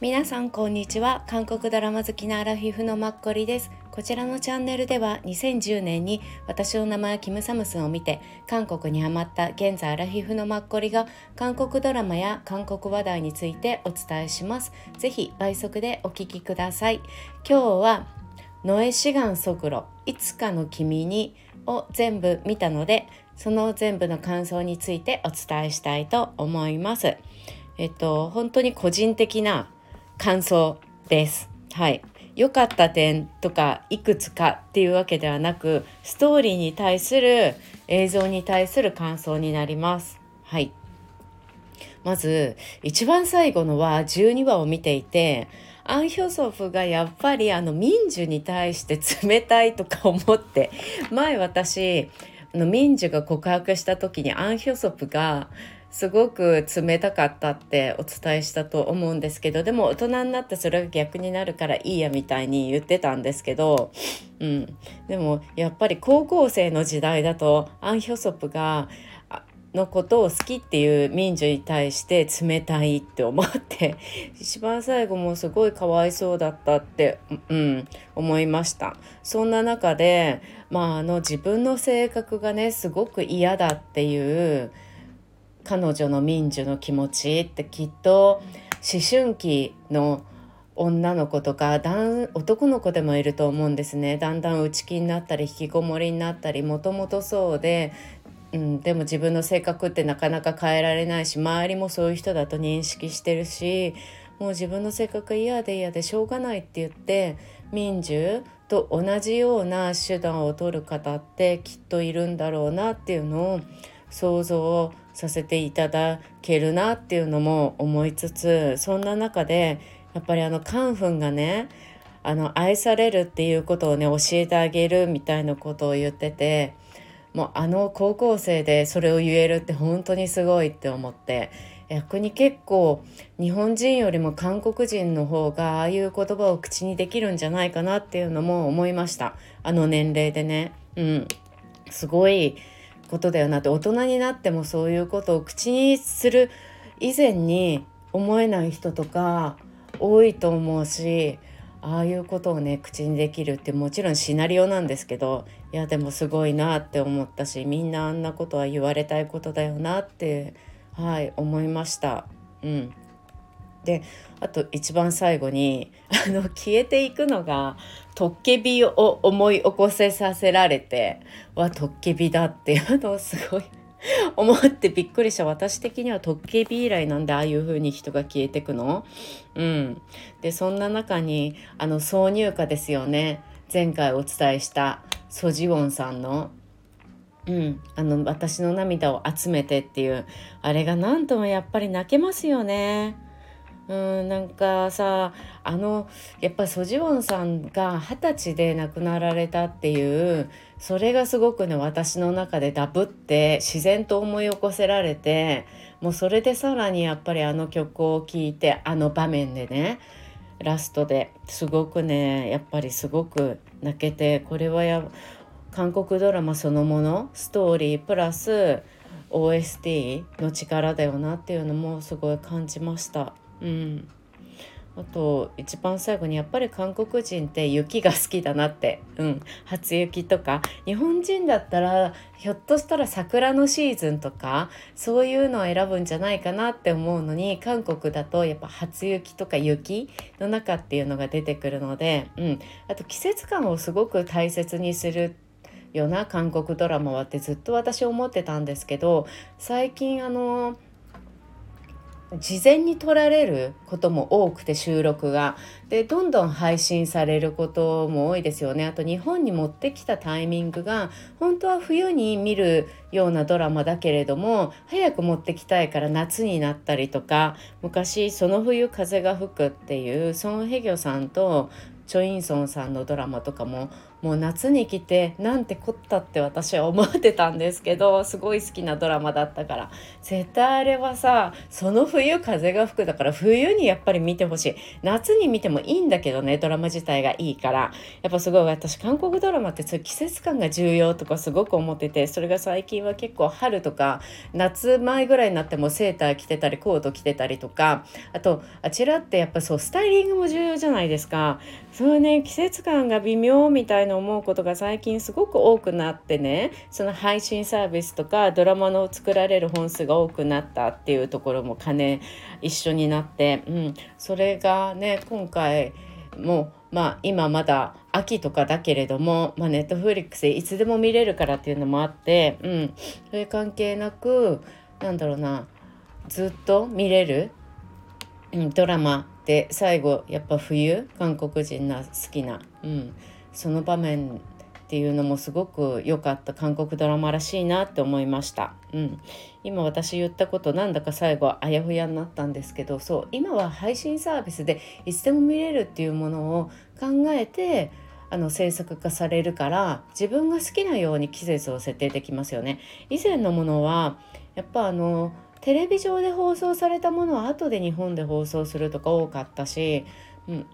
皆さんこんにちは。韓国ドラマ好きなアラフィフのマッコリです。こちらのチャンネルでは2010年に私の名前はキムサムスンを見て韓国にハマった現在アラフィフのマッコリが韓国ドラマや韓国話題についてお伝えします。ぜひ倍速でお聞きください。今日はノエシガンソクロいつかの君にを全部見たのでその全部の感想についてお伝えしたいと思います。えっと本当に個人的な感想です。はい。良かった点とかいくつかっていうわけではなくストーリーに対する映像に対する感想になります。はい。まず一番最後のは12話を見ていてアン・ヒョソフがやっぱりあの民樹に対して冷たいとか思って前私あの民樹が告白した時にアン・ヒョソフがすごく冷たかったってお伝えしたと思うんですけどでも大人になってそれが逆になるからいいやみたいに言ってたんですけど、うん、でもやっぱり高校生の時代だとアン・ヒョソプがのことを好きっていう民主に対して冷たいって思って一番最後もすごいかわいそうだったって、うん、思いました。そんな中で、まあ、あの自分の性格がねすごく嫌だっていう彼女の民主の気持ちってきっと思春期の女の子とか男の子でもいると思うんですね。だんだん内気になったり引きこもりになったりもともとそうで、うん、でも自分の性格ってなかなか変えられないし周りもそういう人だと認識してるしもう自分の性格嫌で嫌でしょうがないって言って民主と同じような手段を取る方ってきっといるんだろうなっていうのを想像させていただけるなっていうのも思いつつそんな中でやっぱりあのカンフンがねあの愛されるっていうことをね教えてあげるみたいなことを言っててもうあの高校生でそれを言えるって本当にすごいって思って逆に結構日本人よりも韓国人の方がああいう言葉を口にできるんじゃないかなっていうのも思いましたあの年齢でね。うん、すごいことだよなって大人になってもそういうことを口にする以前に思えない人とか多いと思うしああいうことをね口にできるってもちろんシナリオなんですけどいやでもすごいなって思ったしみんなあんなことは言われたいことだよなってはい思いました。うんであと一番最後にあの消えていくのがトッケビを思い起こせさせられてはトッケビだっていうのをすごい思ってびっくりした。私的にはトッケビ以来なんでああいう風に人が消えてくの？うん。でそんな中にあの挿入歌ですよね。前回お伝えしたソジウォンさんの。うん、あの私の涙を集めてっていうあれが何ともやっぱり泣けますよね。うんなんかさあのやっぱソジウォンさんが二十歳で亡くなられたっていうそれがすごくね私の中でダブって自然と思い起こせられてもうそれでさらにやっぱりあの曲を聴いてあの場面でねラストですごくねやっぱりすごく泣けてこれはや韓国ドラマそのものストーリープラス OST の力だよなっていうのもすごい感じました。うん。あと一番最後にやっぱり韓国人って雪が好きだなって、うん、初雪とか。日本人だったらひょっとしたら桜のシーズンとかそういうのを選ぶんじゃないかなって思うのに韓国だとやっぱ初雪とか雪の中っていうのが出てくるので、うん、あと季節感をすごく大切にするような韓国ドラマはってずっと私思ってたんですけど最近あの事前に撮られることも多くて収録が。でどんどん配信されることも多いですよね。あと日本に持ってきたタイミングが本当は冬に見るようなドラマだけれども早く持ってきたいから夏になったりとか昔「その冬風が吹く」っていうソン・ヘギョさんとチョ・インソンさんのドラマとかももう夏に来てなんてこったって私は思ってたんですけどすごい好きなドラマだったから。絶対あれはさその冬風が吹くだから冬にやっぱり見てほしい。夏に見てもいいんだけどねドラマ自体がいいから。やっぱすごい私韓国ドラマってそういう季節感が重要とかすごく思っててそれが最近は結構春とか夏前ぐらいになってもセーター着てたりコート着てたりとか。あとあちらってやっぱそうスタイリングも重要じゃないですか。そうね季節感が微妙みたいな思うことが最近すごく多くなってね。その配信サービスとかドラマの作られる本数が多くなったっていうところも兼ね一緒になって、うん、それがね今回もまあ今まだ秋とかだけれども、まあ、ネットフリックスでいつでも見れるからっていうのもあって、うん、それ関係なくなんだろうなずっと見れる、うん、ドラマで最後やっぱ冬韓国人が好きな、うん、その場面っていうのもすごく良かった韓国ドラマらしいなって思いました。うん、今私言ったことなんだか最後あやふやになったんですけどそう今は配信サービスでいつでも見れるっていうものを考えてあの制作化されるから自分が好きなように季節を設定できますよね。以前のものはやっぱあのテレビ上で放送されたものは後で日本で放送するとか多かったし、うん、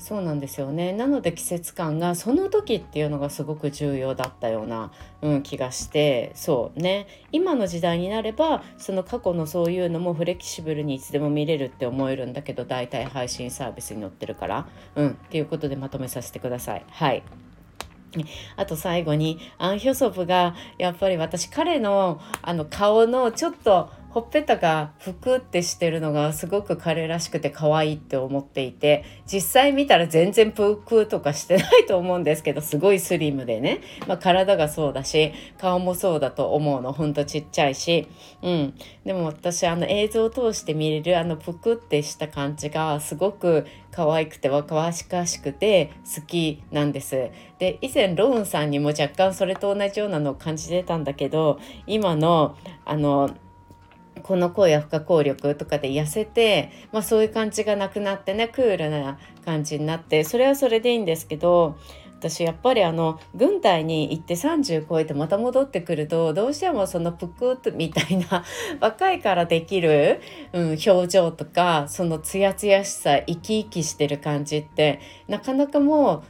そうなんですよね。なので季節感がその時っていうのがすごく重要だったような、うん、気がしてそうね。今の時代になればその過去のそういうのもフレキシブルにいつでも見れるって思えるんだけど大体配信サービスに載ってるから、うん、っていうことでまとめさせてください。はい。あと最後にアン・ヒョソプがやっぱり私彼のあの顔のちょっとほっぺたがふくってしてるのがすごく彼らしくて可愛いって思っていて実際見たら全然プークーとかしてないと思うんですけどすごいスリムでね、まあ、体がそうだし顔もそうだと思うの。ほんとちっちゃいし、うん、でも私あの映像を通して見れるあのぷくってした感じがすごく可愛くて若々しくて好きなんです。で以前ローンさんにも若干それと同じようなのを感じてたんだけど今のあのこの声や不可抗力とかで痩せて、まあ、そういう感じがなくなってねクールな感じになってそれはそれでいいんですけど私やっぱりあの軍隊に行って30超えてまた戻ってくるとどうしてもそのぷくっとみたいな若いからできる、うん、表情とかそのツヤツヤしさ生き生きしてる感じってなかなかも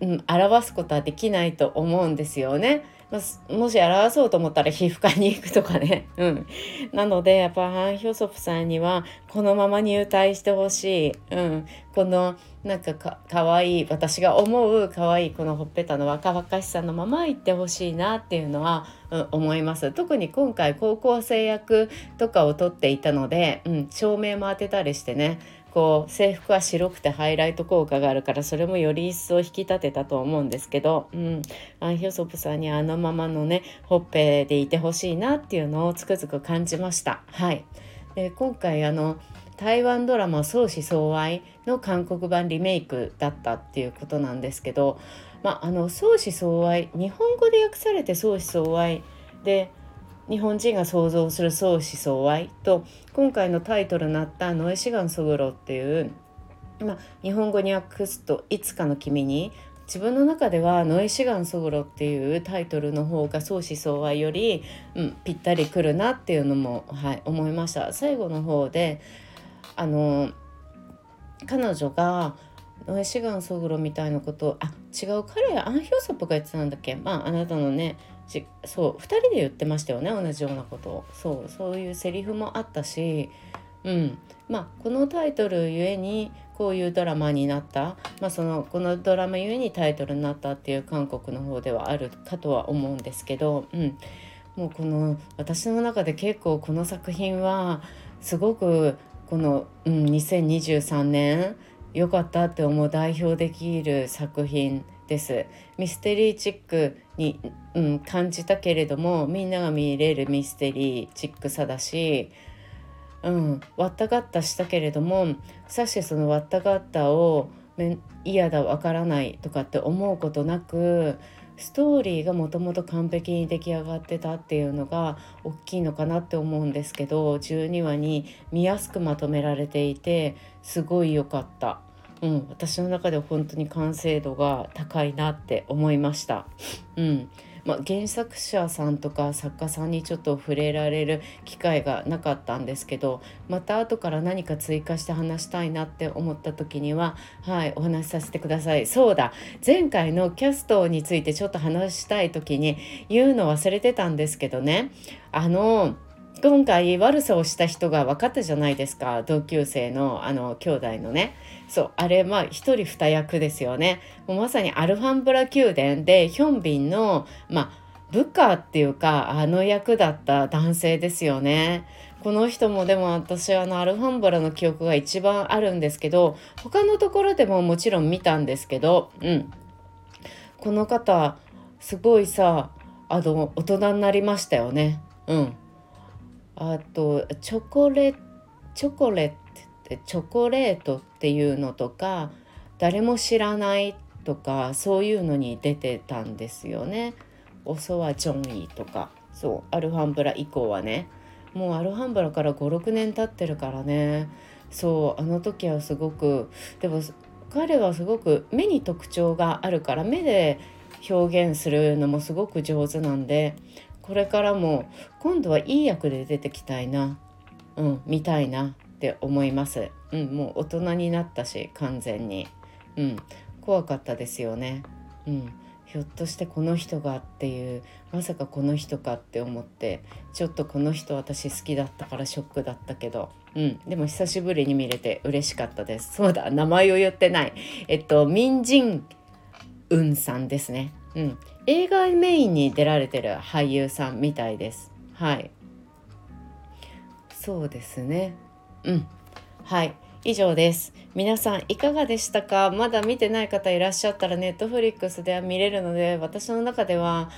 う、うん、表すことはできないと思うんですよね。もし表そうと思ったら皮膚科に行くとかね。うん。なので、やっぱハン・ヒョソプさんには、このまま入隊してほしい。うん。この、なんかかかわいい、私が思うかわいいこのほっぺたの若々しさのまま行ってほしいなっていうのは、うん、思います。特に今回高校生役とかを取っていたので、うん、照明も当てたりしてね、こう制服は白くてハイライト効果があるからそれもより一層引き立てたと思うんですけど、うん、アン・ヒョソプさんにあのままのねほっぺでいてほしいなっていうのをつくづく感じました。はい、で今回あの台湾ドラマ「相思相愛」の韓国版リメイクだったっていうことなんですけど、まあ、あの相思相愛日本語で訳されて相思相愛で日本人が想像する相思相愛と今回のタイトルになった「ノエシガンソグロ」っていう、まあ、日本語に訳すと「いつかの君に」自分の中では「ノエシガンソグロ」っていうタイトルの方が相思相愛より、うん、ぴったりくるなっていうのも、はい、思いました。最後の方であの彼女がノエシガンソグロみたいなことあ違う彼アン・ヒョソプが言ってたんだっけ？まああなたのねそう2人で言ってましたよね同じようなことを。そうそういうセリフもあったし、うん。まあ、このタイトルゆえにこういうドラマになった、まあ、そのこのドラマゆえにタイトルになったっていう韓国の方ではあるかとは思うんですけど、うん、もうこの私の中で結構この作品はすごくこの、うん、2023年良かったって思う代表できる作品です。ミステリーチックに、うん、感じたけれどもみんなが見れるミステリーチックさだし、うん、割ったがったしたけれどもさしてその割ったがったを嫌だわからないとかって思うことなくストーリーがもともと完璧に出来上がってたっていうのが大きいのかなって思うんですけど12話に見やすくまとめられていてすごい良かった。うん、私の中では本当に完成度が高いなって思いました。うん。まあ、原作者さんとか作家さんにちょっと触れられる機会がなかったんですけどまた後から何か追加して話したいなって思った時にははいお話しさせてください。そうだ。前回のキャストについてちょっと話したい時に言うの忘れてたんですけどね。あの今回悪さをした人が分かったじゃないですか。同級生のあの兄弟のね。そうあれまあ一人二役ですよね。もうまさにアルファンブラ宮殿でヒョンビンのまあ部下っていうかあの役だった男性ですよね。この人もでも私はあのアルファンブラの記憶が一番あるんですけど他のところでももちろん見たんですけどうん。この方すごいさあの大人になりましたよね。うん。あとチョコレチョコレチョコレートっていうのとか誰も知らないとかそういうのに出てたんですよね。オソはジョンイとか。そうアルファンブラ以降はね。もうアルファンブラから56年経ってるからね。そうあの時はすごくでも彼はすごく目に特徴があるから目で表現するのもすごく上手なんでこれからも今度はいい役で出てきたいな、うん、見たいな。って思います。うん、もう大人になったし完全に、うん、怖かったですよね。うん、ひょっとしてこの人がっていうまさかこの人かって思ってちょっとこの人私好きだったからショックだったけど、うん、でも久しぶりに見れて嬉しかったです。そうだ名前を言ってない。えっとミンジンウンさんですね、うん、映画メインに出られてる俳優さんみたいです。はい。そうですね。うん。はい。以上です。皆さんいかがでしたか？まだ見てない方いらっしゃったらネットフリックスでは見れるので私の中では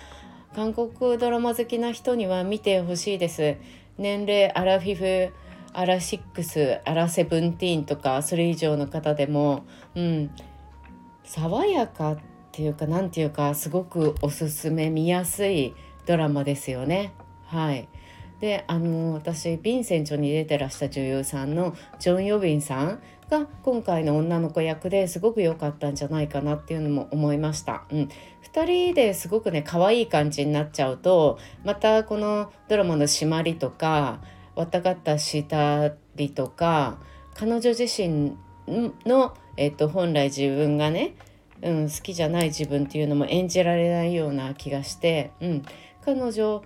韓国ドラマ好きな人には見てほしいです。年齢アラフィフアラシックスアラセブンティーンとかそれ以上の方でもうん。爽やかっていうか何ていうかすごくおすすめ見やすいドラマですよね。はいであの私ヴィンセントに出てらした女優さんのジョン・ヨビンさんが今回の女の子役ですごく良かったんじゃないかなっていうのも思いました。うん、2人ですごくね可愛い感じになっちゃうとまたこのドラマの締まりとかわたがったしたりとか彼女自身の、えっと、本来自分がねうん、好きじゃない自分っていうのも演じられないような気がして、うん、彼女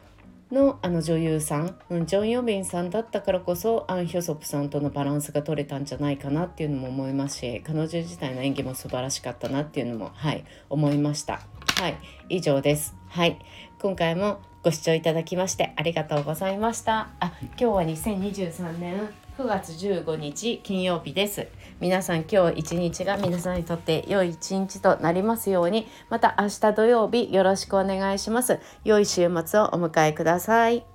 のあの女優さん、うん、ジョン・ヨビンさんだったからこそアン・ヒョソプさんとのバランスが取れたんじゃないかなっていうのも思いますし彼女自体の演技も素晴らしかったなっていうのもはい思いました。はい以上です。はい今回もご視聴いただきましてありがとうございました。あ今日は2023年。9月15日金曜日です。皆さん今日一日が皆さんにとって良い一日となりますように。また明日土曜日よろしくお願いします。良い週末をお迎えください。